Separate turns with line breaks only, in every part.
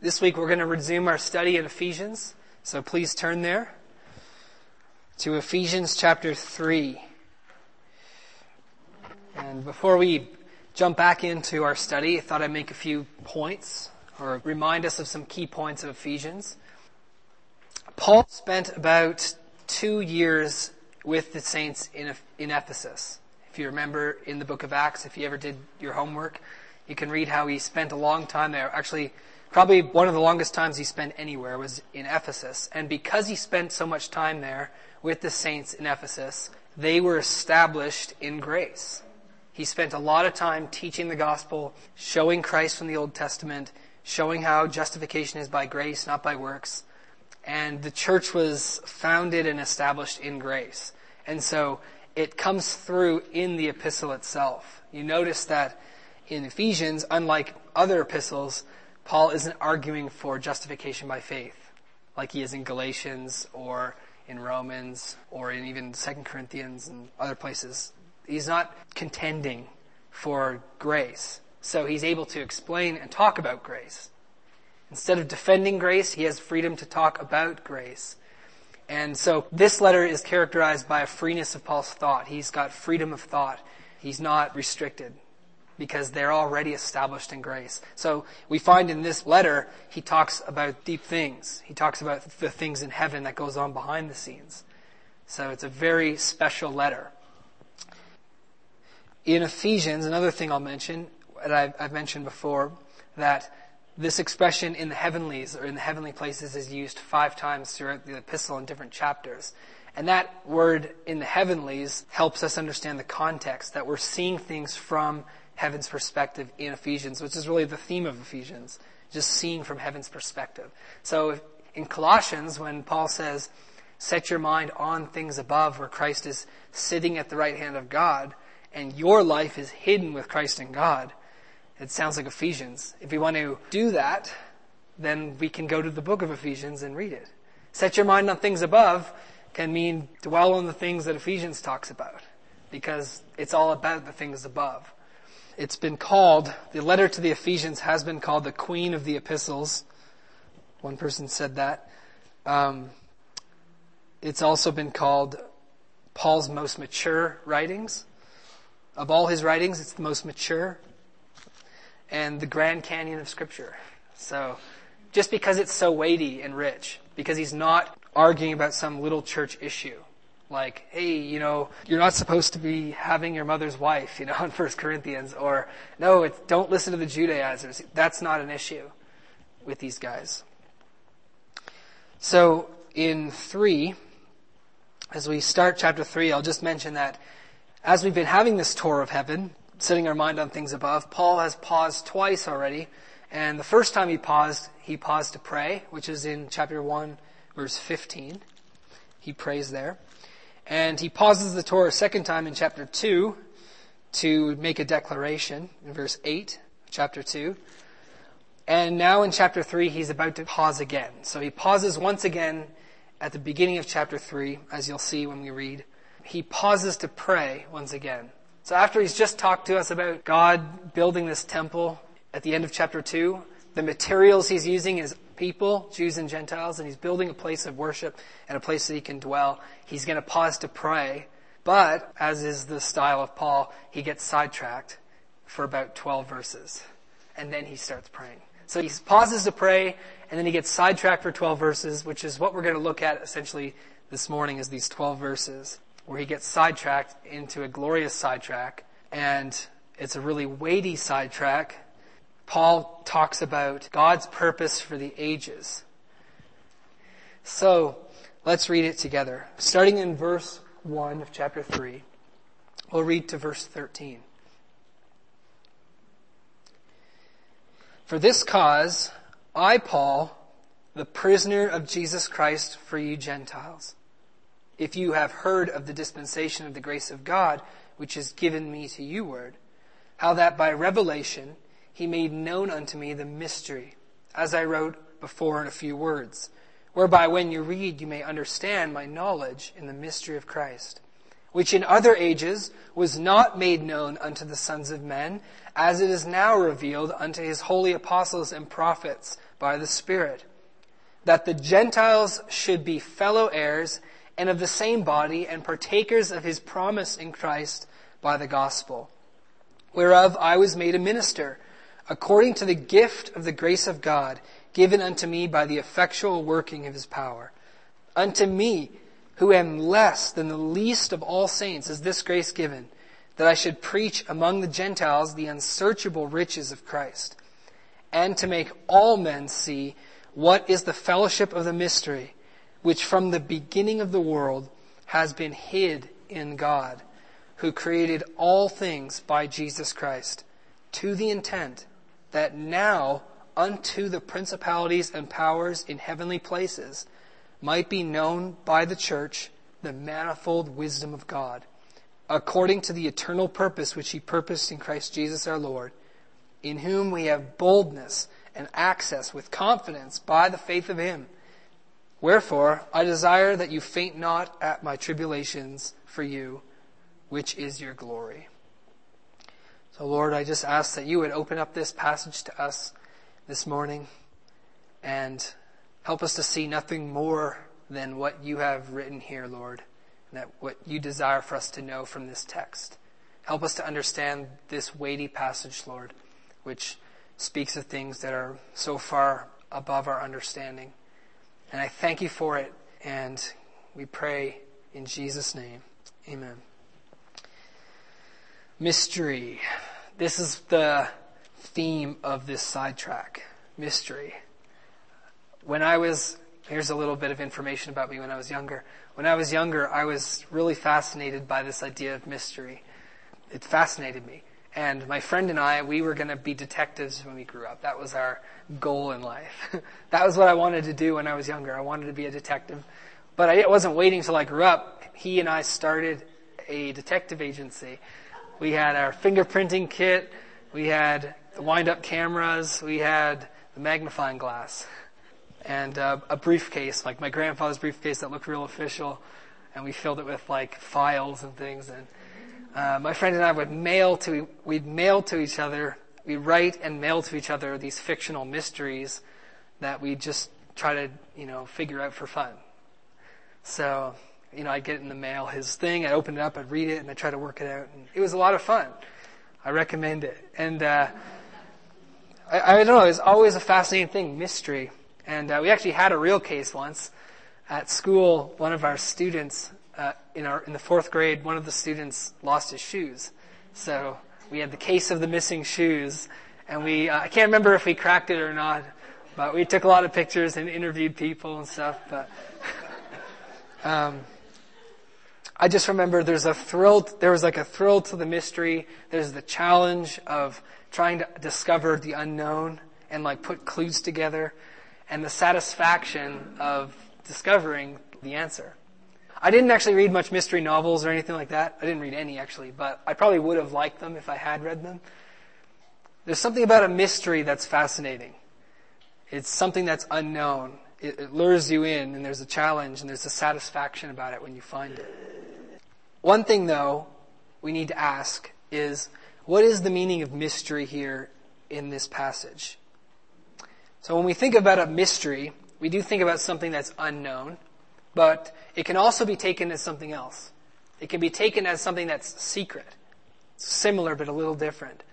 This week we're going to resume our study in Ephesians. So please turn there to Ephesians chapter 3. And before we jump back into our study, I thought I'd make a few points or remind us of some key points of Ephesians. Paul spent about two years with the saints in, in Ephesus. If you remember in the book of Acts, if you ever did your homework, you can read how he spent a long time there. Actually, Probably one of the longest times he spent anywhere was in Ephesus. And because he spent so much time there with the saints in Ephesus, they were established in grace. He spent a lot of time teaching the gospel, showing Christ from the Old Testament, showing how justification is by grace, not by works. And the church was founded and established in grace. And so it comes through in the epistle itself. You notice that in Ephesians, unlike other epistles, Paul isn't arguing for justification by faith like he is in Galatians or in Romans or in even 2 Corinthians and other places. He's not contending for grace. So he's able to explain and talk about grace. Instead of defending grace, he has freedom to talk about grace. And so this letter is characterized by a freeness of Paul's thought. He's got freedom of thought. He's not restricted because they're already established in grace. So we find in this letter, he talks about deep things. He talks about the things in heaven that goes on behind the scenes. So it's a very special letter. In Ephesians, another thing I'll mention, that I've, I've mentioned before, that this expression in the heavenlies or in the heavenly places is used five times throughout the epistle in different chapters. And that word in the heavenlies helps us understand the context that we're seeing things from heaven's perspective in Ephesians, which is really the theme of Ephesians, just seeing from heaven's perspective. So in Colossians, when Paul says, set your mind on things above where Christ is sitting at the right hand of God, and your life is hidden with Christ in God, it sounds like Ephesians. If we want to do that, then we can go to the book of Ephesians and read it. Set your mind on things above can mean dwell on the things that Ephesians talks about, because it's all about the things above. It's been called, the letter to the Ephesians has been called the queen of the epistles. One person said that. Um, it's also been called Paul's most mature writings. Of all his writings, it's the most mature and the Grand Canyon of Scripture. So, just because it's so weighty and rich, because he's not arguing about some little church issue like, hey, you know, you're not supposed to be having your mother's wife, you know, in 1 Corinthians, or no, it's, don't listen to the Judaizers. That's not an issue with these guys. So in 3, as we start chapter 3, I'll just mention that as we've been having this tour of heaven, setting our mind on things above, Paul has paused twice already. And the first time he paused, he paused to pray, which is in chapter 1, verse 15. He prays there. And he pauses the Torah a second time in chapter 2 to make a declaration in verse 8, chapter 2. And now in chapter 3, he's about to pause again. So he pauses once again at the beginning of chapter 3, as you'll see when we read. He pauses to pray once again. So after he's just talked to us about God building this temple at the end of chapter 2, the materials he's using is people, Jews and Gentiles, and he's building a place of worship and a place that he can dwell. He's going to pause to pray. But, as is the style of Paul, he gets sidetracked for about 12 verses. And then he starts praying. So he pauses to pray, and then he gets sidetracked for 12 verses, which is what we're going to look at essentially this morning is these 12 verses, where he gets sidetracked into a glorious sidetrack. And it's a really weighty sidetrack Paul talks about God's purpose for the ages. So, let's read it together. Starting in verse 1 of chapter 3, we'll read to verse 13. For this cause, I, Paul, the prisoner of Jesus Christ for you Gentiles, if you have heard of the dispensation of the grace of God, which is given me to you word, how that by revelation, he made known unto me the mystery, as I wrote before in a few words, whereby when you read you may understand my knowledge in the mystery of Christ, which in other ages was not made known unto the sons of men, as it is now revealed unto his holy apostles and prophets by the Spirit, that the Gentiles should be fellow heirs and of the same body and partakers of his promise in Christ by the gospel, whereof I was made a minister, according to the gift of the grace of God, given unto me by the effectual working of his power. Unto me, who am less than the least of all saints, is this grace given, that I should preach among the Gentiles the unsearchable riches of Christ, and to make all men see what is the fellowship of the mystery, which from the beginning of the world has been hid in God, who created all things by Jesus Christ, to the intent that now unto the principalities and powers in heavenly places might be known by the church the manifold wisdom of God, according to the eternal purpose which he purposed in Christ Jesus our Lord, in whom we have boldness and access with confidence by the faith of him. Wherefore, I desire that you faint not at my tribulations for you, which is your glory. So Lord, I just ask that you would open up this passage to us this morning and Help us to see nothing more than what you have written here, Lord, and that what you desire for us to know from this text. Help us to understand this weighty passage, Lord, which speaks of things that are so far above our understanding. And I thank you for it, and we pray in Jesus' name. Amen. Mystery. This is the theme of this sidetrack. Mystery when I was, here's a little bit of information about me when I was younger. When I was younger, I was really fascinated by this idea of mystery. It fascinated me. And my friend and I, we were going to be detectives when we grew up. That was our goal in life. that was what I wanted to do when I was younger. I wanted to be a detective. But I wasn't waiting till I grew up. He and I started a detective agency. We had our fingerprinting kit. We had the wind-up cameras. We had the magnifying glass and uh, a briefcase, like my grandfather's briefcase that looked real official, and we filled it with like files and things. And uh, my friend and I would mail to we'd mail to each other, we write and mail to each other these fictional mysteries that we just try to you know figure out for fun. So you know, I'd get in the mail his thing, I'd open it up, I'd read it, and I'd try to work it out. And it was a lot of fun. I recommend it. And uh, I, I don't know, it's always a fascinating thing, mystery. And uh, we actually had a real case once at school. One of our students uh, in our in the fourth grade, one of the students lost his shoes. So we had the case of the missing shoes, and we uh, I can't remember if we cracked it or not, but we took a lot of pictures and interviewed people and stuff. But um, I just remember there's a thrill. There was like a thrill to the mystery. There's the challenge of trying to discover the unknown and like put clues together and the satisfaction of discovering the answer. I didn't actually read much mystery novels or anything like that. I didn't read any actually, but I probably would have liked them if I had read them. There's something about a mystery that's fascinating. It's something that's unknown. It, it lures you in and there's a challenge and there's a satisfaction about it when you find it. One thing though we need to ask is, what is the meaning of mystery here in this passage? So when we think about a mystery, we do think about something that's unknown, but it can also be taken as something else. It can be taken as something that's secret. Similar, but a little different.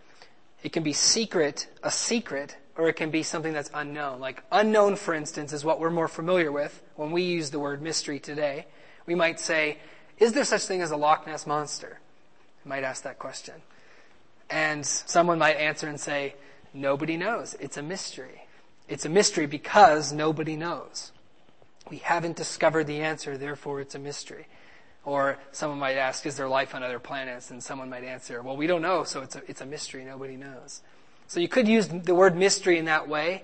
It can be secret, a secret, or it can be something that's unknown. Like unknown, for instance, is what we're more familiar with when we use the word mystery today. We might say, is there such thing as a Loch Ness monster? I might ask that question. And someone might answer and say, nobody knows. It's a mystery. It's a mystery because nobody knows. We haven't discovered the answer, therefore it's a mystery. Or someone might ask, is there life on other planets? And someone might answer, well, we don't know, so it's a, it's a mystery, nobody knows. So you could use the word mystery in that way,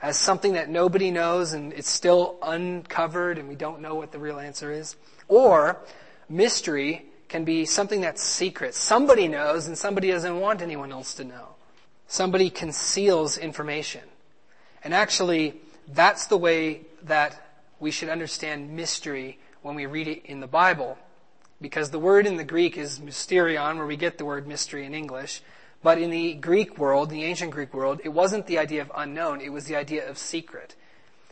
as something that nobody knows and it's still uncovered and we don't know what the real answer is. Or mystery can be something that's secret. Somebody knows and somebody doesn't want anyone else to know. Somebody conceals information. And actually, that's the way that we should understand mystery when we read it in the Bible. because the word in the Greek is mysterion, where we get the word mystery in English. But in the Greek world, the ancient Greek world, it wasn't the idea of unknown, it was the idea of secret.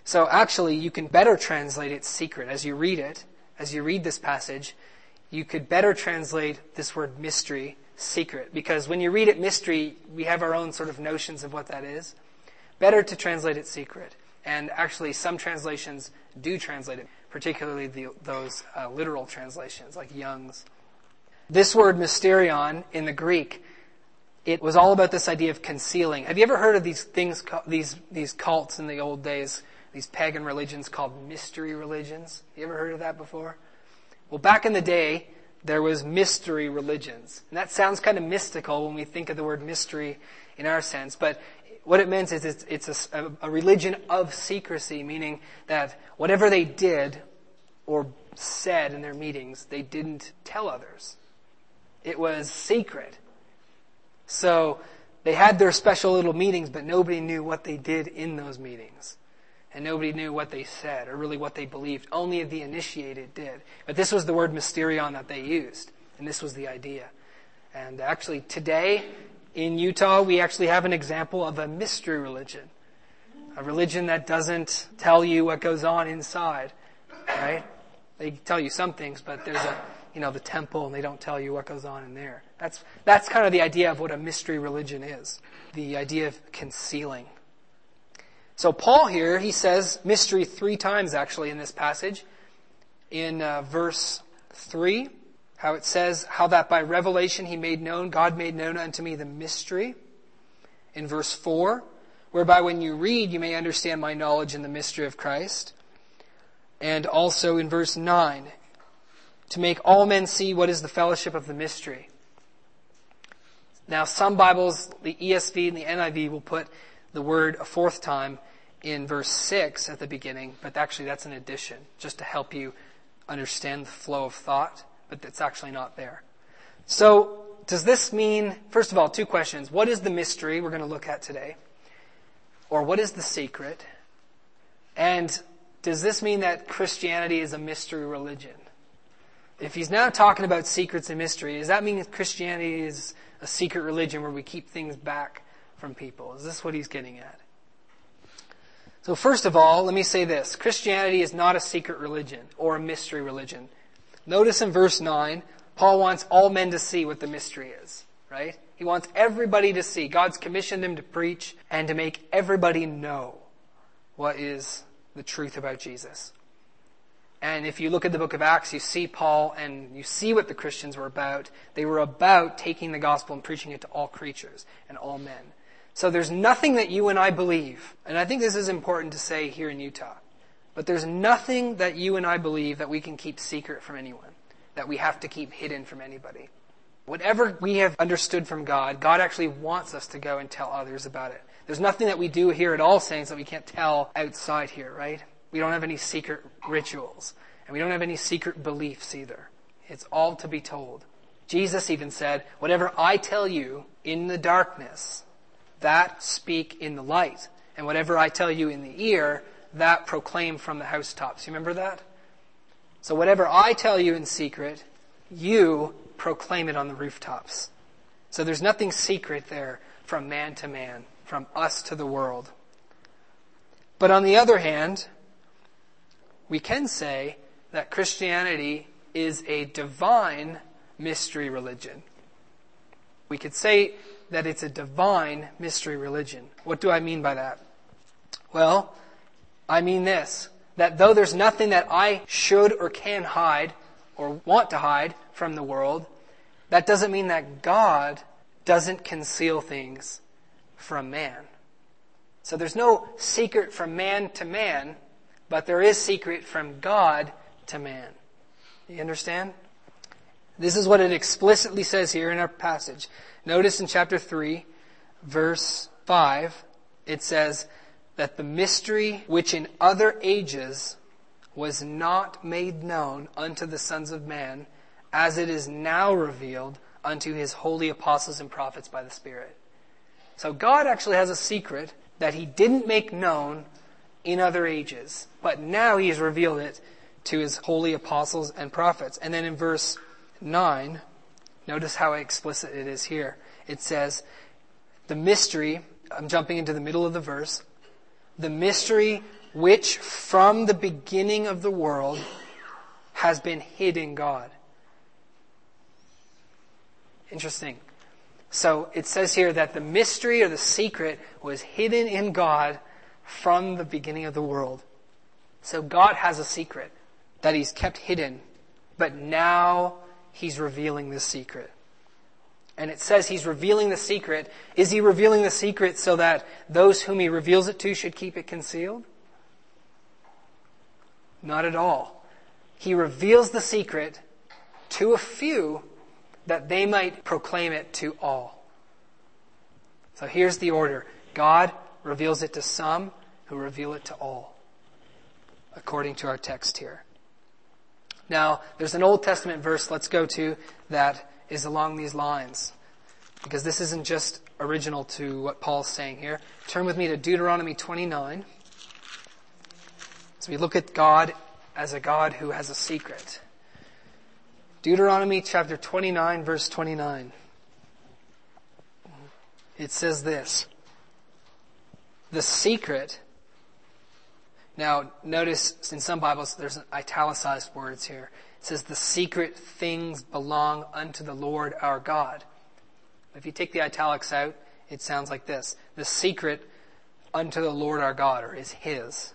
So actually, you can better translate it secret. As you read it, as you read this passage, you could better translate this word mystery secret. Because when you read it mystery, we have our own sort of notions of what that is. Better to translate it secret. And actually, some translations do translate it, particularly the, those uh, literal translations, like Young's. This word mysterion in the Greek, it was all about this idea of concealing. Have you ever heard of these things, these, these cults in the old days, these pagan religions called mystery religions? You ever heard of that before? Well, back in the day, there was mystery religions. And that sounds kind of mystical when we think of the word mystery in our sense, but what it means is it's, it's a, a religion of secrecy, meaning that whatever they did or said in their meetings, they didn't tell others. It was secret. So they had their special little meetings, but nobody knew what they did in those meetings. And nobody knew what they said or really what they believed. Only the initiated did. But this was the word mysterion that they used. And this was the idea. And actually today, in Utah, we actually have an example of a mystery religion. A religion that doesn't tell you what goes on inside, right? They tell you some things, but there's a, you know, the temple and they don't tell you what goes on in there. That's, that's kind of the idea of what a mystery religion is. The idea of concealing. So Paul here, he says mystery three times actually in this passage. In uh, verse 3, how it says, how that by revelation he made known, God made known unto me the mystery. In verse 4, whereby when you read, you may understand my knowledge in the mystery of Christ. And also in verse 9, to make all men see what is the fellowship of the mystery. Now, some Bibles, the ESV and the NIV will put the word a fourth time in verse 6 at the beginning, but actually that's an addition, just to help you understand the flow of thought but it's actually not there. So, does this mean, first of all, two questions. What is the mystery we're going to look at today? Or what is the secret? And does this mean that Christianity is a mystery religion? If he's now talking about secrets and mystery, does that mean that Christianity is a secret religion where we keep things back from people? Is this what he's getting at? So first of all, let me say this. Christianity is not a secret religion or a mystery religion. Notice in verse 9, Paul wants all men to see what the mystery is, right? He wants everybody to see. God's commissioned him to preach and to make everybody know what is the truth about Jesus. And if you look at the book of Acts, you see Paul and you see what the Christians were about. They were about taking the gospel and preaching it to all creatures and all men. So there's nothing that you and I believe, and I think this is important to say here in Utah. But there's nothing that you and I believe that we can keep secret from anyone, that we have to keep hidden from anybody. Whatever we have understood from God, God actually wants us to go and tell others about it. There's nothing that we do here at All Saints that we can't tell outside here, right? We don't have any secret rituals. And we don't have any secret beliefs either. It's all to be told. Jesus even said, whatever I tell you in the darkness, that speak in the light. And whatever I tell you in the ear, that proclaim from the housetops. You remember that? So whatever I tell you in secret, you proclaim it on the rooftops. So there's nothing secret there from man to man, from us to the world. But on the other hand, we can say that Christianity is a divine mystery religion. We could say that it's a divine mystery religion. What do I mean by that? Well, I mean this, that though there's nothing that I should or can hide or want to hide from the world, that doesn't mean that God doesn't conceal things from man. So there's no secret from man to man, but there is secret from God to man. You understand? This is what it explicitly says here in our passage. Notice in chapter 3, verse 5, it says, that the mystery which in other ages was not made known unto the sons of man, as it is now revealed unto his holy apostles and prophets by the Spirit. So God actually has a secret that he didn't make known in other ages, but now he has revealed it to his holy apostles and prophets. And then in verse 9, notice how explicit it is here. It says, the mystery, I'm jumping into the middle of the verse, the mystery which from the beginning of the world has been hid in God. Interesting. So it says here that the mystery or the secret was hidden in God from the beginning of the world. So God has a secret that he's kept hidden, but now he's revealing the secret. And it says he's revealing the secret. Is he revealing the secret so that those whom he reveals it to should keep it concealed? Not at all. He reveals the secret to a few that they might proclaim it to all. So here's the order. God reveals it to some who reveal it to all, according to our text here. Now, there's an Old Testament verse let's go to that is along these lines. Because this isn't just original to what Paul's saying here. Turn with me to Deuteronomy 29. So we look at God as a God who has a secret. Deuteronomy chapter 29 verse 29. It says this. The secret. Now, notice in some Bibles there's italicized words here. It says the secret things belong unto the Lord our God. If you take the italics out, it sounds like this. The secret unto the Lord our God, or is His.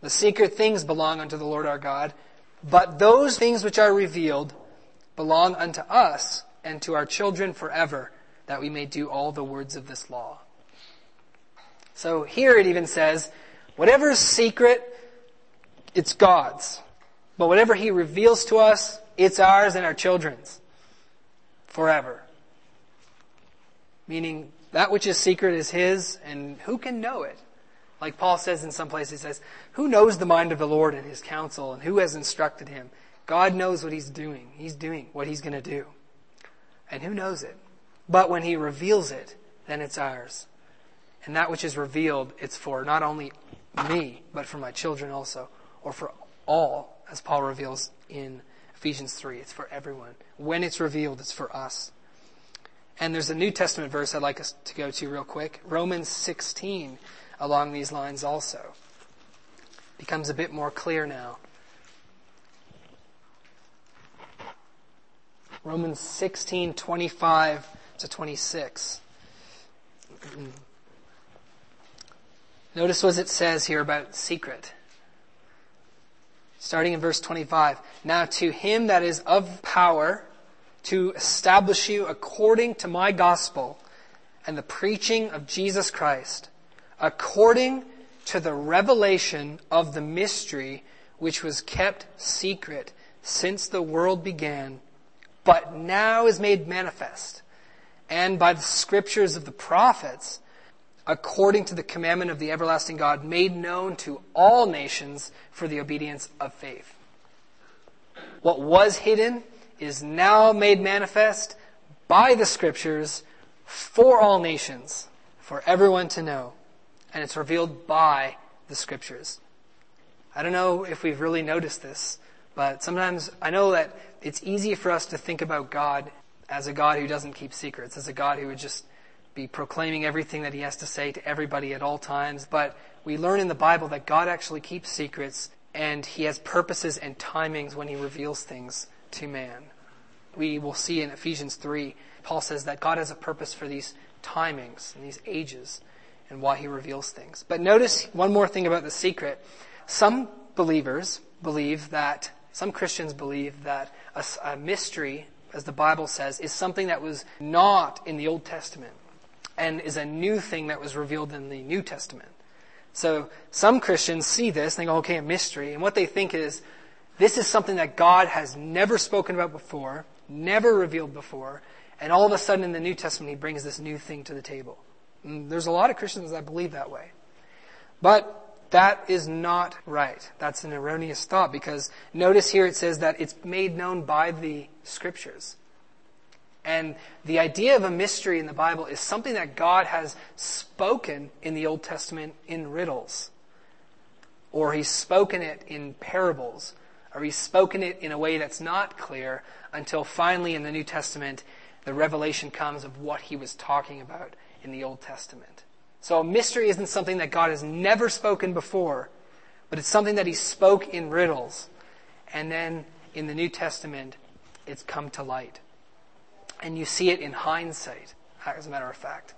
The secret things belong unto the Lord our God, but those things which are revealed belong unto us and to our children forever, that we may do all the words of this law. So here it even says, whatever is secret, it's God's. But whatever He reveals to us, it's ours and our children's. Forever. Meaning, that which is secret is His, and who can know it? Like Paul says in some places, he says, who knows the mind of the Lord and His counsel, and who has instructed Him? God knows what He's doing. He's doing what He's to do. And who knows it? But when He reveals it, then it's ours. And that which is revealed, it's for not only me, but for my children also, or for all, as Paul reveals in Ephesians 3. It's for everyone. When it's revealed, it's for us. And there's a New Testament verse I'd like us to go to real quick. Romans 16 along these lines also. Becomes a bit more clear now. Romans 16, 25 to 26. Notice what it says here about secret. Starting in verse 25. Now to him that is of power to establish you according to my gospel and the preaching of Jesus Christ, according to the revelation of the mystery which was kept secret since the world began but now is made manifest, and by the scriptures of the prophets, according to the commandment of the everlasting God, made known to all nations for the obedience of faith. What was hidden is now made manifest by the scriptures for all nations, for everyone to know. And it's revealed by the scriptures. I don't know if we've really noticed this, but sometimes I know that it's easy for us to think about God as a God who doesn't keep secrets, as a God who would just be proclaiming everything that he has to say to everybody at all times. But we learn in the Bible that God actually keeps secrets and he has purposes and timings when he reveals things to man. We will see in Ephesians 3, Paul says that God has a purpose for these timings and these ages and why he reveals things. But notice one more thing about the secret. Some believers believe that some Christians believe that a, a mystery, as the Bible says, is something that was not in the Old Testament and is a new thing that was revealed in the New Testament. So some Christians see this and they go, okay, a mystery. And what they think is, this is something that God has never spoken about before, never revealed before, and all of a sudden in the New Testament he brings this new thing to the table. And there's a lot of Christians that believe that way. But that is not right. That's an erroneous thought because notice here it says that it's made known by the scriptures. And the idea of a mystery in the Bible is something that God has spoken in the Old Testament in riddles. Or He's spoken it in parables or he's spoken it in a way that's not clear until finally in the New Testament, the revelation comes of what he was talking about in the Old Testament. So a mystery isn't something that God has never spoken before, but it's something that he spoke in riddles. And then in the New Testament, it's come to light. And you see it in hindsight, as a matter of fact.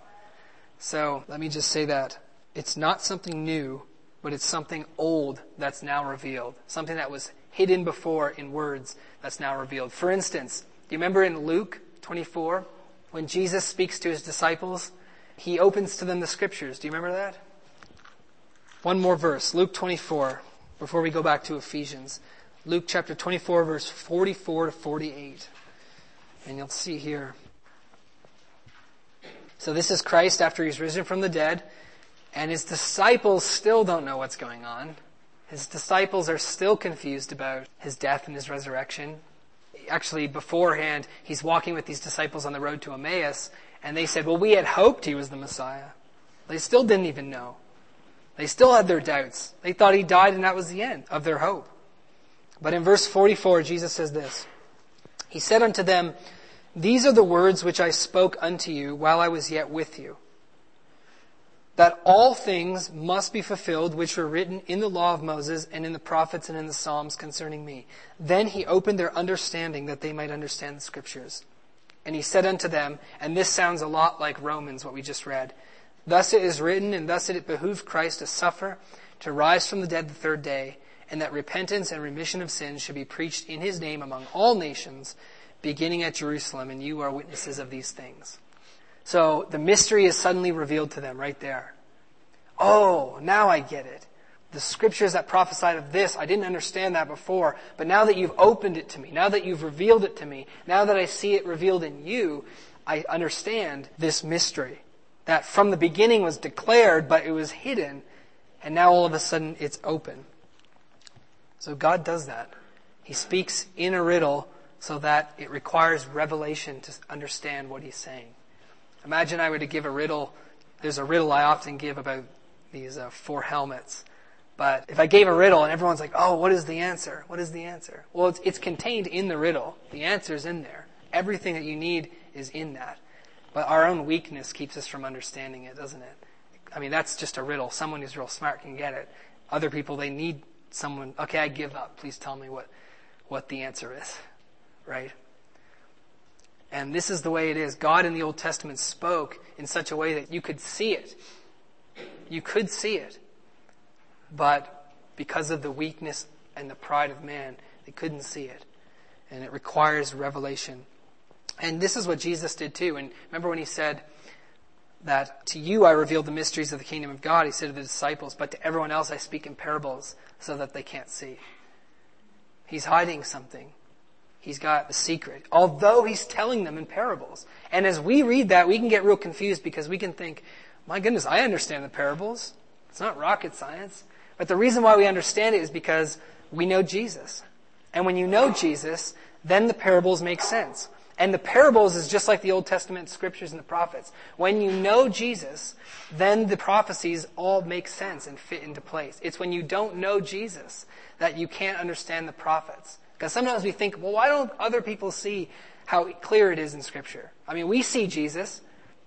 So let me just say that it's not something new, but it's something old that's now revealed. Something that was hidden before in words that's now revealed. For instance, do you remember in Luke 24 when Jesus speaks to his disciples? He opens to them the scriptures. Do you remember that? One more verse, Luke 24, before we go back to Ephesians. Luke chapter 24, verse 44 to 48. And you'll see here. So this is Christ after he's risen from the dead, and his disciples still don't know what's going on. His disciples are still confused about his death and his resurrection. Actually, beforehand, he's walking with these disciples on the road to Emmaus, and they said, well, we had hoped he was the Messiah. They still didn't even know. They still had their doubts. They thought he died and that was the end of their hope. But in verse 44, Jesus says this. He said unto them, These are the words which I spoke unto you while I was yet with you that all things must be fulfilled which were written in the law of Moses and in the prophets and in the Psalms concerning me. Then he opened their understanding that they might understand the scriptures. And he said unto them, and this sounds a lot like Romans, what we just read, Thus it is written, and thus it behooved Christ to suffer, to rise from the dead the third day, and that repentance and remission of sins should be preached in his name among all nations, beginning at Jerusalem, and you are witnesses of these things. So the mystery is suddenly revealed to them right there. Oh, now I get it. The scriptures that prophesied of this, I didn't understand that before, but now that you've opened it to me, now that you've revealed it to me, now that I see it revealed in you, I understand this mystery. That from the beginning was declared, but it was hidden, and now all of a sudden it's open. So God does that. He speaks in a riddle so that it requires revelation to understand what he's saying. Imagine I were to give a riddle. There's a riddle I often give about these uh, four helmets. But if I gave a riddle and everyone's like, oh, what is the answer? What is the answer? Well, it's, it's contained in the riddle. The answer's in there. Everything that you need is in that. But our own weakness keeps us from understanding it, doesn't it? I mean, that's just a riddle. Someone who's real smart can get it. Other people, they need someone, okay, I give up. Please tell me what, what the answer is. Right? And this is the way it is. God in the Old Testament spoke in such a way that you could see it. You could see it. But because of the weakness and the pride of man, they couldn't see it. And it requires revelation. And this is what Jesus did too. And remember when he said that to you I revealed the mysteries of the kingdom of God, he said to the disciples, but to everyone else I speak in parables so that they can't see. He's hiding something. He's got the secret, although he's telling them in parables. And as we read that, we can get real confused because we can think, my goodness, I understand the parables. It's not rocket science. But the reason why we understand it is because we know Jesus. And when you know Jesus, then the parables make sense. And the parables is just like the Old Testament scriptures and the prophets. When you know Jesus, then the prophecies all make sense and fit into place. It's when you don't know Jesus that you can't understand the prophets. Because sometimes we think, well, why don't other people see how clear it is in Scripture? I mean, we see Jesus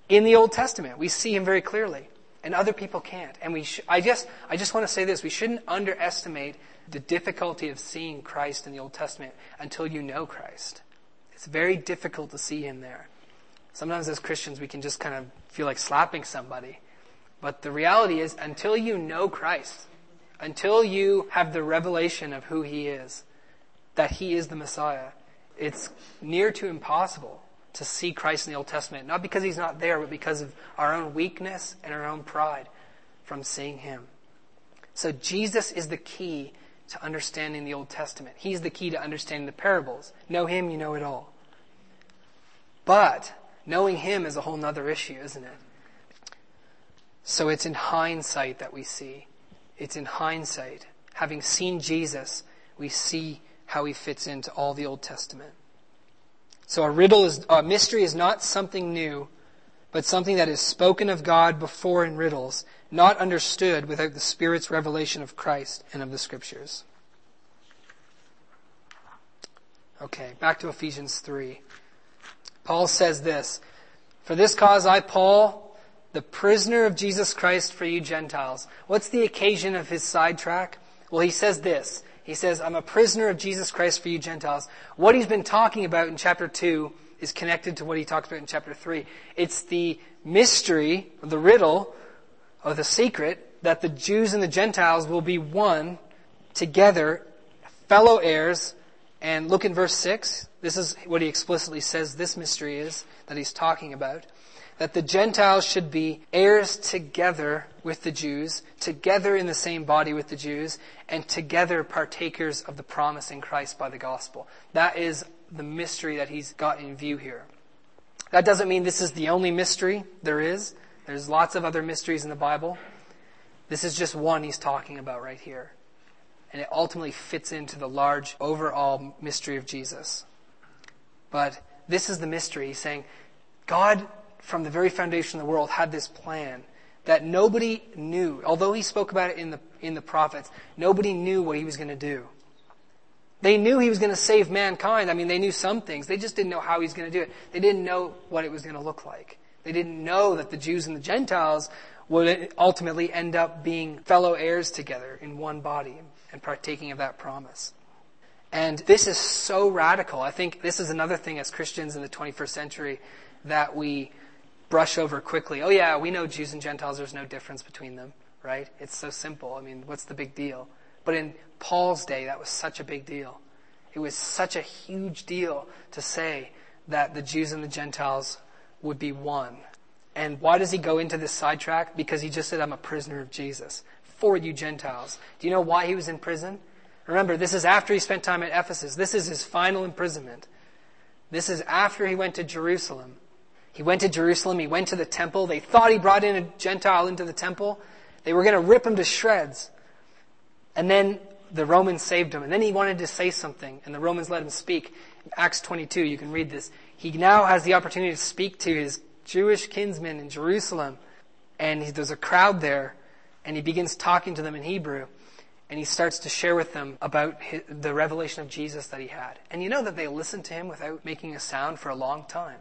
in the Old Testament. We see him very clearly. And other people can't. And we sh- I just, I just want to say this. We shouldn't underestimate the difficulty of seeing Christ in the Old Testament until you know Christ. It's very difficult to see him there. Sometimes as Christians we can just kind of feel like slapping somebody. But the reality is until you know Christ, until you have the revelation of who he is, that he is the Messiah, it's near to impossible to see Christ in the Old Testament, not because he's not there, but because of our own weakness and our own pride from seeing him. So Jesus is the key to understanding the Old Testament. He's the key to understanding the parables. Know him, you know it all. But knowing him is a whole other issue, isn't it? So it's in hindsight that we see. It's in hindsight. Having seen Jesus, we see how he fits into all the Old Testament. So a riddle is, a mystery is not something new, but something that is spoken of God before in riddles, not understood without the Spirit's revelation of Christ and of the Scriptures. Okay, back to Ephesians 3. Paul says this, For this cause I, Paul, the prisoner of Jesus Christ for you Gentiles. What's the occasion of his sidetrack? Well, he says this. He says, I'm a prisoner of Jesus Christ for you Gentiles. What he's been talking about in chapter 2 is connected to what he talks about in chapter 3. It's the mystery, the riddle, or the secret that the Jews and the Gentiles will be one together, fellow heirs, and look in verse 6. This is what he explicitly says this mystery is that he's talking about. That the Gentiles should be heirs together with the Jews, together in the same body with the Jews, and together partakers of the promise in Christ by the gospel. That is the mystery that he's got in view here. That doesn't mean this is the only mystery there is. There's lots of other mysteries in the Bible. This is just one he's talking about right here and it ultimately fits into the large overall mystery of Jesus. But this is the mystery. He's saying God, from the very foundation of the world, had this plan that nobody knew. Although he spoke about it in the, in the prophets, nobody knew what he was going to do. They knew he was going to save mankind. I mean, they knew some things. They just didn't know how he was going to do it. They didn't know what it was going to look like. They didn't know that the Jews and the Gentiles would ultimately end up being fellow heirs together in one body and partaking of that promise. And this is so radical. I think this is another thing as Christians in the 21st century that we brush over quickly. Oh yeah, we know Jews and Gentiles, there's no difference between them, right? It's so simple. I mean, what's the big deal? But in Paul's day, that was such a big deal. It was such a huge deal to say that the Jews and the Gentiles would be one. And why does he go into this sidetrack? Because he just said, I'm a prisoner of Jesus for you Gentiles. Do you know why he was in prison? Remember, this is after he spent time at Ephesus. This is his final imprisonment. This is after he went to Jerusalem. He went to Jerusalem, he went to the temple. They thought he brought in a Gentile into the temple. They were going to rip him to shreds. And then the Romans saved him. And then he wanted to say something, and the Romans let him speak. In Acts 22, you can read this. He now has the opportunity to speak to his Jewish kinsmen in Jerusalem. And there's a crowd there and he begins talking to them in Hebrew and he starts to share with them about his, the revelation of Jesus that he had. And you know that they listened to him without making a sound for a long time.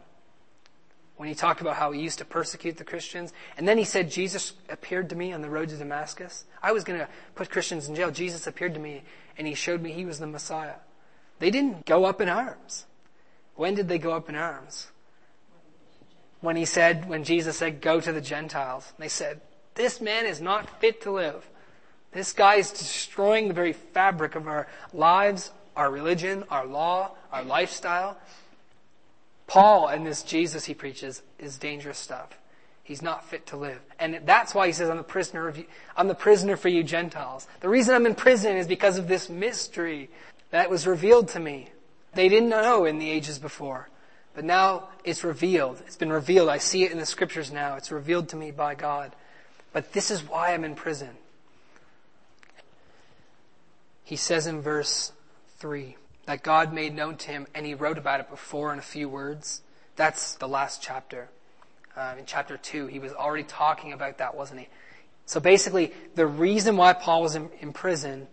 When he talked about how he used to persecute the Christians, and then he said, Jesus appeared to me on the road to Damascus. I was going to put Christians in jail. Jesus appeared to me and he showed me he was the Messiah. They didn't go up in arms. When did they go up in arms? When he said, when Jesus said, go to the Gentiles. They said, this man is not fit to live. This guy is destroying the very fabric of our lives, our religion, our law, our lifestyle. Paul and this Jesus he preaches is dangerous stuff. He's not fit to live. And that's why he says, I'm the prisoner of you, I'm the prisoner for you Gentiles. The reason I'm in prison is because of this mystery that was revealed to me. They didn't know in the ages before. But now it's revealed. It's been revealed. I see it in the scriptures now. It's revealed to me by God. But this is why I'm in prison. He says in verse 3 that God made known to him, and he wrote about it before in a few words. That's the last chapter. Uh, in chapter 2, he was already talking about that, wasn't he? So basically, the reason why Paul was in, in prison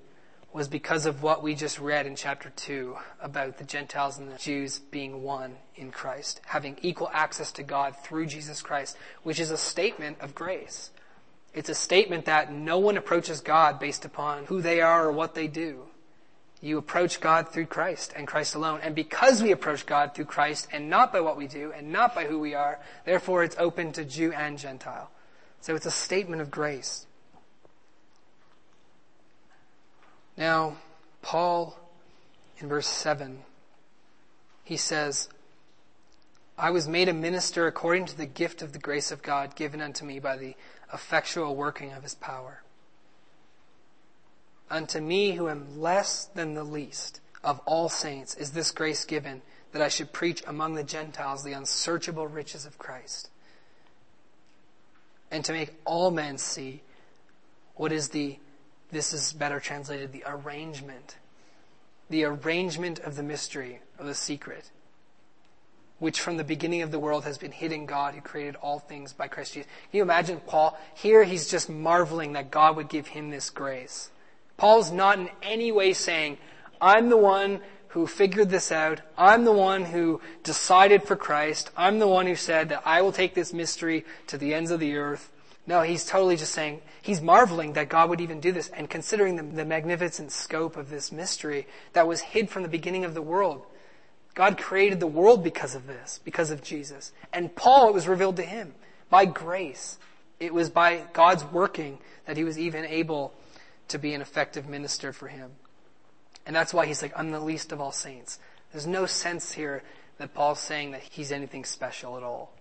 was because of what we just read in chapter 2 about the Gentiles and the Jews being one in Christ, having equal access to God through Jesus Christ, which is a statement of grace. It's a statement that no one approaches God based upon who they are or what they do. You approach God through Christ and Christ alone. And because we approach God through Christ and not by what we do and not by who we are, therefore it's open to Jew and Gentile. So it's a statement of grace. Now, Paul in verse 7, he says, I was made a minister according to the gift of the grace of God given unto me by the effectual working of his power. Unto me, who am less than the least of all saints, is this grace given that I should preach among the Gentiles the unsearchable riches of Christ, and to make all men see what is the, this is better translated, the arrangement, the arrangement of the mystery of the secret which from the beginning of the world has been hid in God who created all things by Christ Jesus. Can you imagine Paul? Here he's just marveling that God would give him this grace. Paul's not in any way saying, I'm the one who figured this out. I'm the one who decided for Christ. I'm the one who said that I will take this mystery to the ends of the earth. No, he's totally just saying, he's marveling that God would even do this and considering the, the magnificent scope of this mystery that was hid from the beginning of the world. God created the world because of this, because of Jesus. And Paul, it was revealed to him by grace. It was by God's working that he was even able to be an effective minister for him. And that's why he's like, I'm the least of all saints. There's no sense here that Paul's saying that he's anything special at all.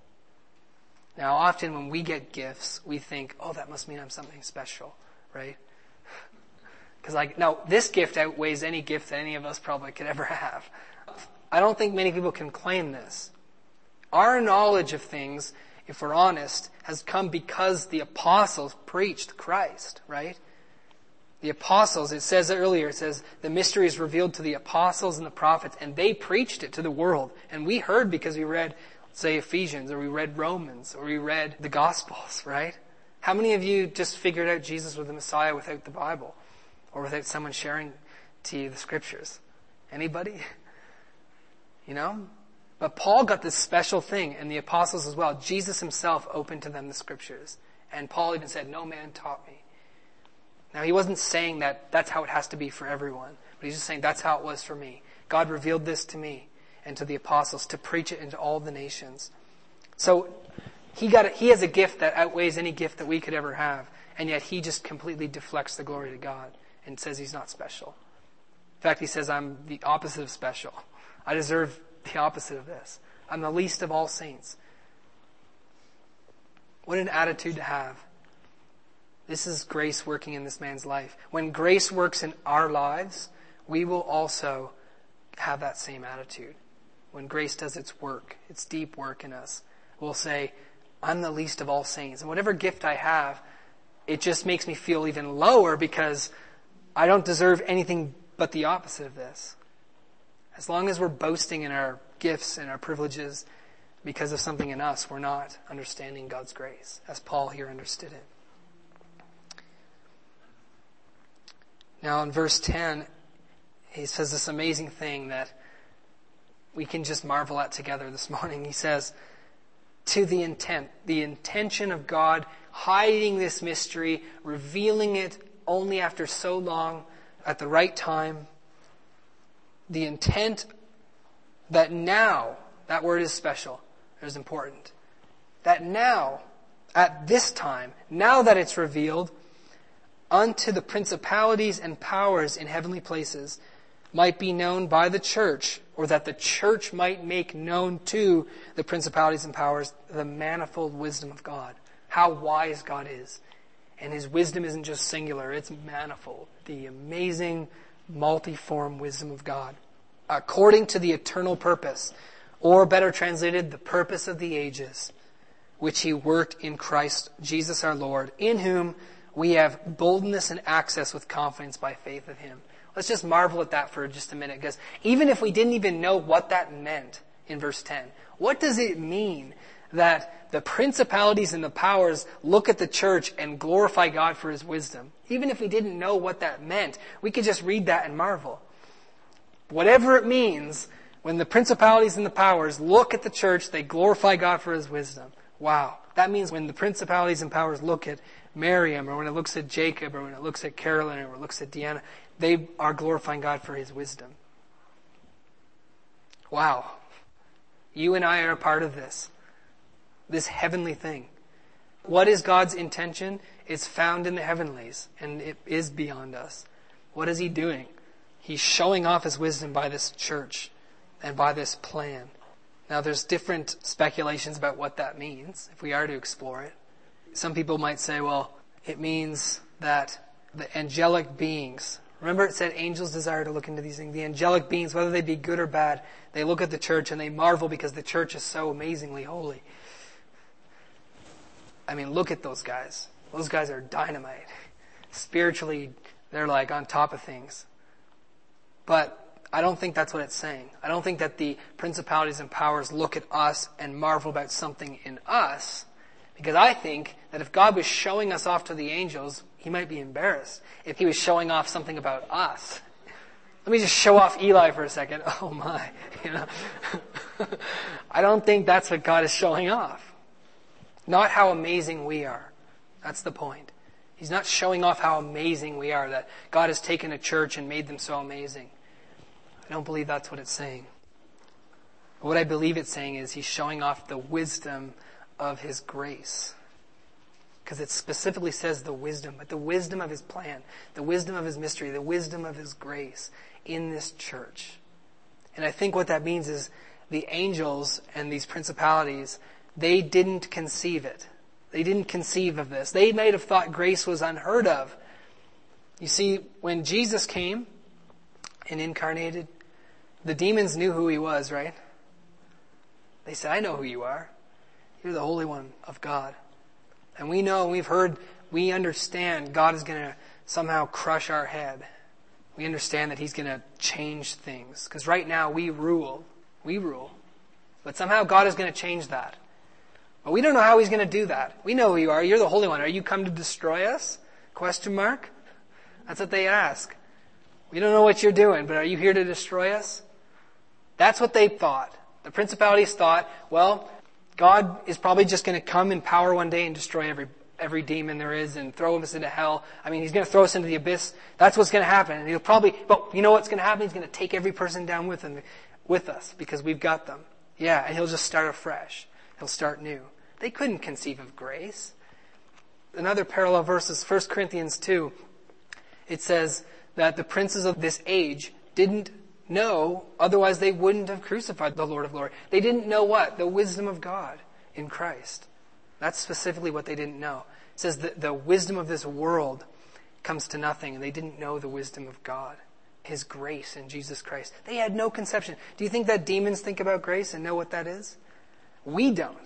Now, often when we get gifts, we think, oh, that must mean I'm something special, right? Because like, no, this gift outweighs any gift that any of us probably could ever have. I don't think many people can claim this. Our knowledge of things, if we're honest, has come because the apostles preached Christ, right? The apostles, it says earlier, it says, the mystery is revealed to the apostles and the prophets, and they preached it to the world. And we heard because we read, say, Ephesians, or we read Romans, or we read the Gospels, right? How many of you just figured out Jesus was the Messiah without the Bible? Or without someone sharing to you the scriptures? Anybody? You know? But Paul got this special thing, and the apostles as well. Jesus himself opened to them the scriptures. And Paul even said, no man taught me. Now, he wasn't saying that that's how it has to be for everyone, but he's just saying that's how it was for me. God revealed this to me and to the apostles to preach it into all the nations. So, he got, a, he has a gift that outweighs any gift that we could ever have, and yet he just completely deflects the glory to God and says he's not special. In fact, he says, I'm the opposite of special. I deserve the opposite of this. I'm the least of all saints. What an attitude to have. This is grace working in this man's life. When grace works in our lives, we will also have that same attitude. When grace does its work, its deep work in us, we'll say, I'm the least of all saints. And whatever gift I have, it just makes me feel even lower because I don't deserve anything but the opposite of this. As long as we're boasting in our gifts and our privileges because of something in us, we're not understanding God's grace, as Paul here understood it. Now in verse 10, he says this amazing thing that we can just marvel at together this morning. He says, to the intent, the intention of God hiding this mystery, revealing it only after so long at the right time. The intent that now, that word is special, it is important, that now, at this time, now that it's revealed, unto the principalities and powers in heavenly places might be known by the church, or that the church might make known to the principalities and powers the manifold wisdom of God. How wise God is. And his wisdom isn't just singular, it's manifold. The amazing, multiform wisdom of God. According to the eternal purpose, or better translated, the purpose of the ages, which he worked in Christ Jesus our Lord, in whom we have boldness and access with confidence by faith of him. Let's just marvel at that for just a minute, because even if we didn't even know what that meant in verse 10, what does it mean that the principalities and the powers look at the church and glorify God for his wisdom? Even if we didn't know what that meant, we could just read that and marvel. Whatever it means, when the principalities and the powers look at the church, they glorify God for his wisdom. Wow. That means when the principalities and powers look at Miriam, or when it looks at Jacob, or when it looks at Carolyn, or when it looks at Deanna, they are glorifying God for His wisdom. Wow. You and I are a part of this. This heavenly thing. What is God's intention? It's found in the heavenlies, and it is beyond us. What is He doing? He's showing off His wisdom by this church and by this plan. Now there's different speculations about what that means, if we are to explore it. Some people might say, well, it means that the angelic beings, remember it said angels desire to look into these things. The angelic beings, whether they be good or bad, they look at the church and they marvel because the church is so amazingly holy. I mean, look at those guys. Those guys are dynamite. Spiritually, they're like on top of things. But I don't think that's what it's saying. I don't think that the principalities and powers look at us and marvel about something in us. Because I think that if God was showing us off to the angels, he might be embarrassed if he was showing off something about us. let me just show off Eli for a second. Oh my, you know. I don't think that's what God is showing off. Not how amazing we are. That's the point. He's not showing off how amazing we are, that God has taken a church and made them so amazing. I don't believe that's what it's saying. But What I believe it's saying is he's showing off the wisdom of his grace. Because it specifically says the wisdom, but the wisdom of his plan, the wisdom of his mystery, the wisdom of his grace in this church. And I think what that means is the angels and these principalities, they didn't conceive it. They didn't conceive of this. They might have thought grace was unheard of. You see, when Jesus came and incarnated, the demons knew who he was, right? They said, I know who you are. You're the Holy One of God. And we know, we've heard, we understand God is going to somehow crush our head. We understand that He's going to change things. Because right now we rule. We rule. But somehow God is going to change that. But we don't know how He's going to do that. We know who you are. You're the Holy One. Are you come to destroy us? Question mark? That's what they ask. We don't know what you're doing, but are you here to destroy us? That's what they thought. The principalities thought, well, God is probably just going to come in power one day and destroy every every demon there is and throw us into hell. I mean, he's going to throw us into the abyss. That's what's going to happen. And he'll probably, but you know what's going to happen? He's going to take every person down with him, with us because we've got them. Yeah, and he'll just start afresh. He'll start new. They couldn't conceive of grace. Another parallel verse is 1 Corinthians 2. It says that the princes of this age didn't know, otherwise they wouldn't have crucified the Lord of glory. They didn't know what? The wisdom of God in Christ. That's specifically what they didn't know. It says that the wisdom of this world comes to nothing, and they didn't know the wisdom of God. His grace in Jesus Christ. They had no conception. Do you think that demons think about grace and know what that is? We don't.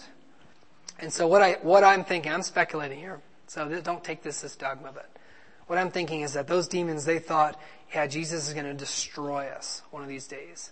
And so what I, what I'm thinking, I'm speculating here, so don't take this as dogma, but what I'm thinking is that those demons, they thought, yeah, Jesus is going to destroy us one of these days.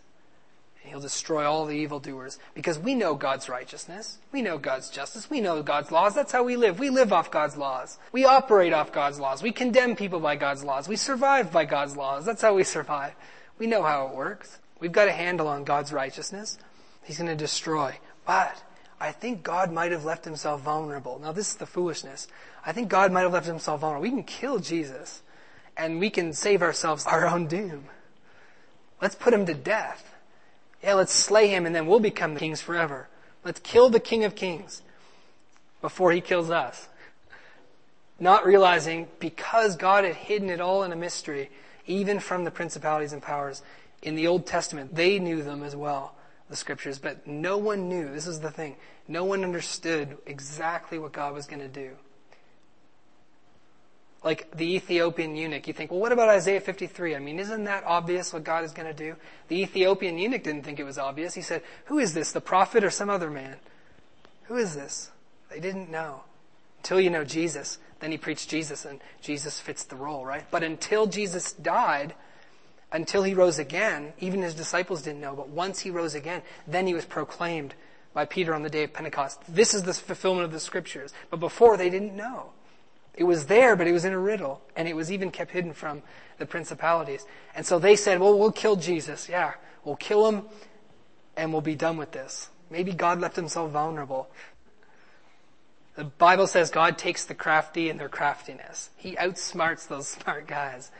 And he'll destroy all the evildoers because we know God's righteousness. We know God's justice. We know God's laws. That's how we live. We live off God's laws. We operate off God's laws. We condemn people by God's laws. We survive by God's laws. That's how we survive. We know how it works. We've got a handle on God's righteousness. He's going to destroy. But I think God might have left himself vulnerable. Now this is the foolishness. I think God might have left himself vulnerable. We can kill Jesus and we can save ourselves our own doom. Let's put him to death. Yeah, let's slay him and then we'll become the kings forever. Let's kill the king of kings before he kills us. Not realizing because God had hidden it all in a mystery, even from the principalities and powers in the Old Testament, they knew them as well the scriptures, but no one knew. This is the thing. No one understood exactly what God was going to do. Like the Ethiopian eunuch, you think, well, what about Isaiah 53? I mean, isn't that obvious what God is going to do? The Ethiopian eunuch didn't think it was obvious. He said, who is this, the prophet or some other man? Who is this? They didn't know. Until you know Jesus, then he preached Jesus and Jesus fits the role, right? But until Jesus died, until he rose again, even his disciples didn't know, but once he rose again, then he was proclaimed by Peter on the day of Pentecost. This is the fulfillment of the scriptures. But before they didn't know. It was there, but it was in a riddle, and it was even kept hidden from the principalities. And so they said, well, we'll kill Jesus. Yeah, we'll kill him, and we'll be done with this. Maybe God left himself vulnerable. The Bible says God takes the crafty in their craftiness. He outsmarts those smart guys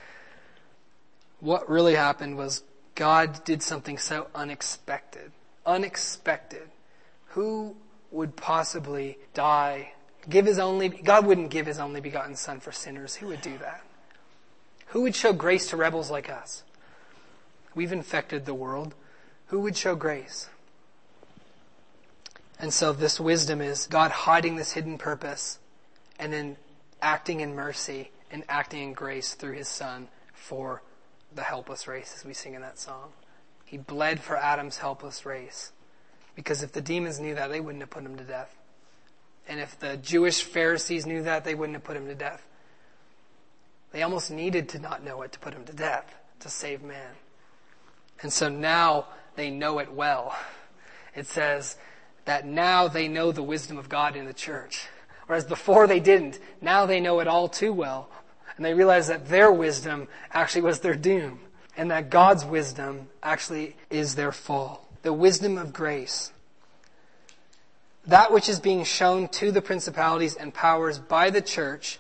what really happened was God did something so unexpected. Unexpected. Who would possibly die? Give his only, God wouldn't give his only begotten son for sinners. Who would do that? Who would show grace to rebels like us? We've infected the world. Who would show grace? And so this wisdom is God hiding this hidden purpose and then acting in mercy and acting in grace through his son for the helpless race as we sing in that song. He bled for Adam's helpless race. Because if the demons knew that, they wouldn't have put him to death. And if the Jewish Pharisees knew that, they wouldn't have put him to death. They almost needed to not know it to put him to death, to save man. And so now they know it well. It says that now they know the wisdom of God in the church. Whereas before they didn't. Now they know it all too well and they realize that their wisdom actually was their doom. and that God's wisdom actually is their fall. The wisdom of grace. That which is being shown to the principalities and powers by the church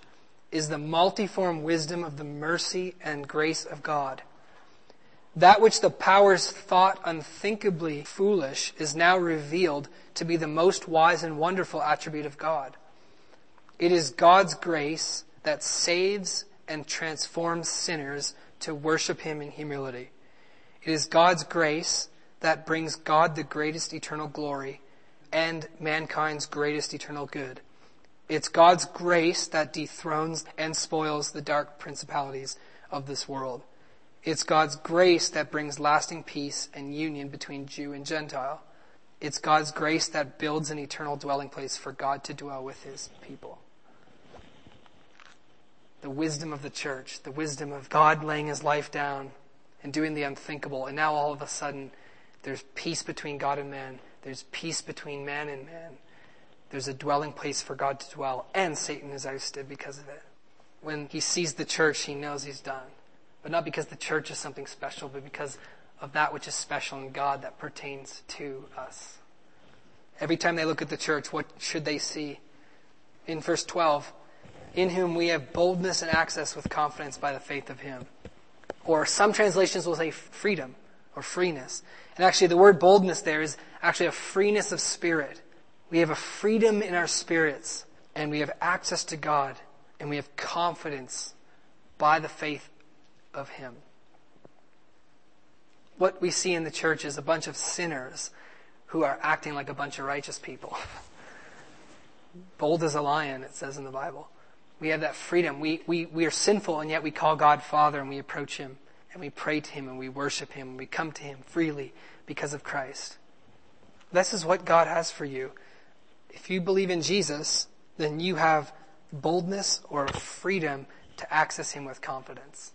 is the multiform wisdom of the mercy and grace of God. That which the powers thought unthinkably foolish is now revealed to be the most wise and wonderful attribute of God. It is God's grace that saves and transforms sinners to worship Him in humility. It is God's grace that brings God the greatest eternal glory and mankind's greatest eternal good. It's God's grace that dethrones and spoils the dark principalities of this world. It's God's grace that brings lasting peace and union between Jew and Gentile. It's God's grace that builds an eternal dwelling place for God to dwell with his people. The wisdom of the church, the wisdom of God laying his life down and doing the unthinkable. And now all of a sudden, there's peace between God and man. There's peace between man and man. There's a dwelling place for God to dwell, and Satan is ousted because of it. When he sees the church, he knows he's done. But not because the church is something special, but because of that which is special in God that pertains to us. Every time they look at the church, what should they see? In verse 12, in whom we have boldness and access with confidence by the faith of him. Or some translations will say freedom or freeness. And actually the word boldness there is actually a freeness of spirit. We have a freedom in our spirits and we have access to God and we have confidence by the faith of Him. What we see in the church is a bunch of sinners who are acting like a bunch of righteous people. Bold as a lion, it says in the Bible. We have that freedom. We, we, we are sinful and yet we call God Father and we approach Him and we pray to Him and we worship Him and we come to Him freely because of Christ. This is what God has for you. If you believe in Jesus, then you have boldness or freedom to access Him with confidence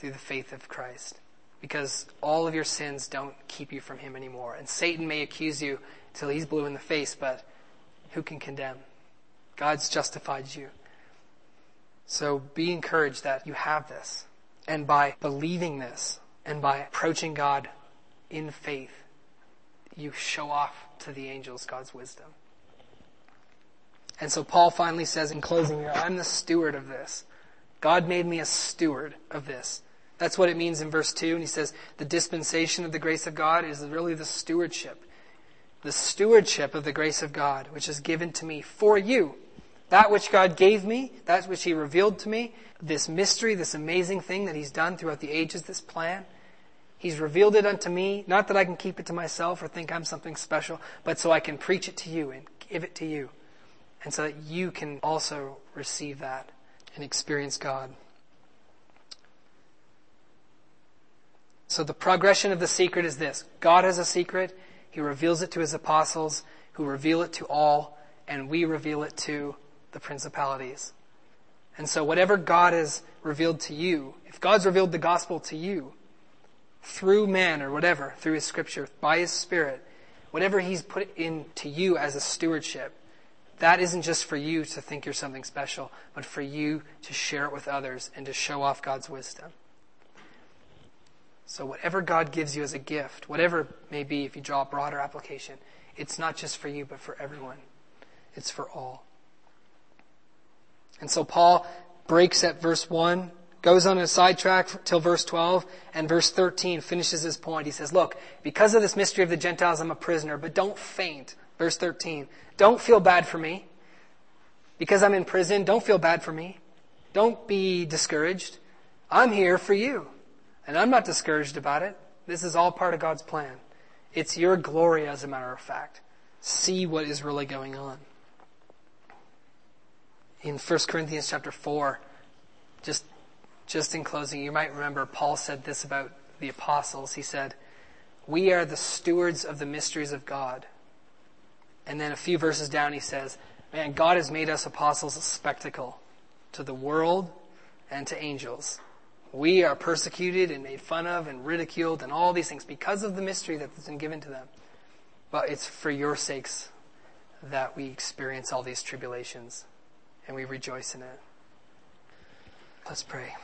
through the faith of Christ. Because all of your sins don't keep you from Him anymore. And Satan may accuse you till he's blue in the face, but who can condemn? God's justified you. So be encouraged that you have this. And by believing this and by approaching God in faith, you show off to the angels God's wisdom. And so Paul finally says in closing here, I'm the steward of this. God made me a steward of this. That's what it means in verse 2. And he says, the dispensation of the grace of God is really the stewardship. The stewardship of the grace of God, which is given to me for you. That which God gave me, that which he revealed to me, this mystery, this amazing thing that he's done throughout the ages, this plan. He's revealed it unto me, not that I can keep it to myself or think I'm something special, but so I can preach it to you and give it to you. And so that you can also receive that and experience God. So the progression of the secret is this. God has a secret. He reveals it to his apostles who reveal it to all and we reveal it to the principalities. And so whatever God has revealed to you, if God's revealed the gospel to you through man or whatever, through his scripture, by his spirit, whatever he's put into you as a stewardship, that isn't just for you to think you're something special, but for you to share it with others and to show off God's wisdom. So whatever God gives you as a gift, whatever it may be, if you draw a broader application, it's not just for you, but for everyone. It's for all. And so Paul breaks at verse 1, goes on a sidetrack till verse 12, and verse 13 finishes his point. He says, look, because of this mystery of the Gentiles, I'm a prisoner, but don't faint. Verse 13. Don't feel bad for me. Because I'm in prison, don't feel bad for me. Don't be discouraged. I'm here for you. And I'm not discouraged about it. This is all part of God's plan. It's your glory, as a matter of fact. See what is really going on. In 1 Corinthians chapter 4, just, just in closing, you might remember Paul said this about the apostles. He said, We are the stewards of the mysteries of God. And then a few verses down, he says, Man, God has made us apostles a spectacle to the world and to angels. We are persecuted and made fun of and ridiculed and all these things because of the mystery that's been given to them. But it's for your sakes that we experience all these tribulations and we rejoice in it. Let's pray.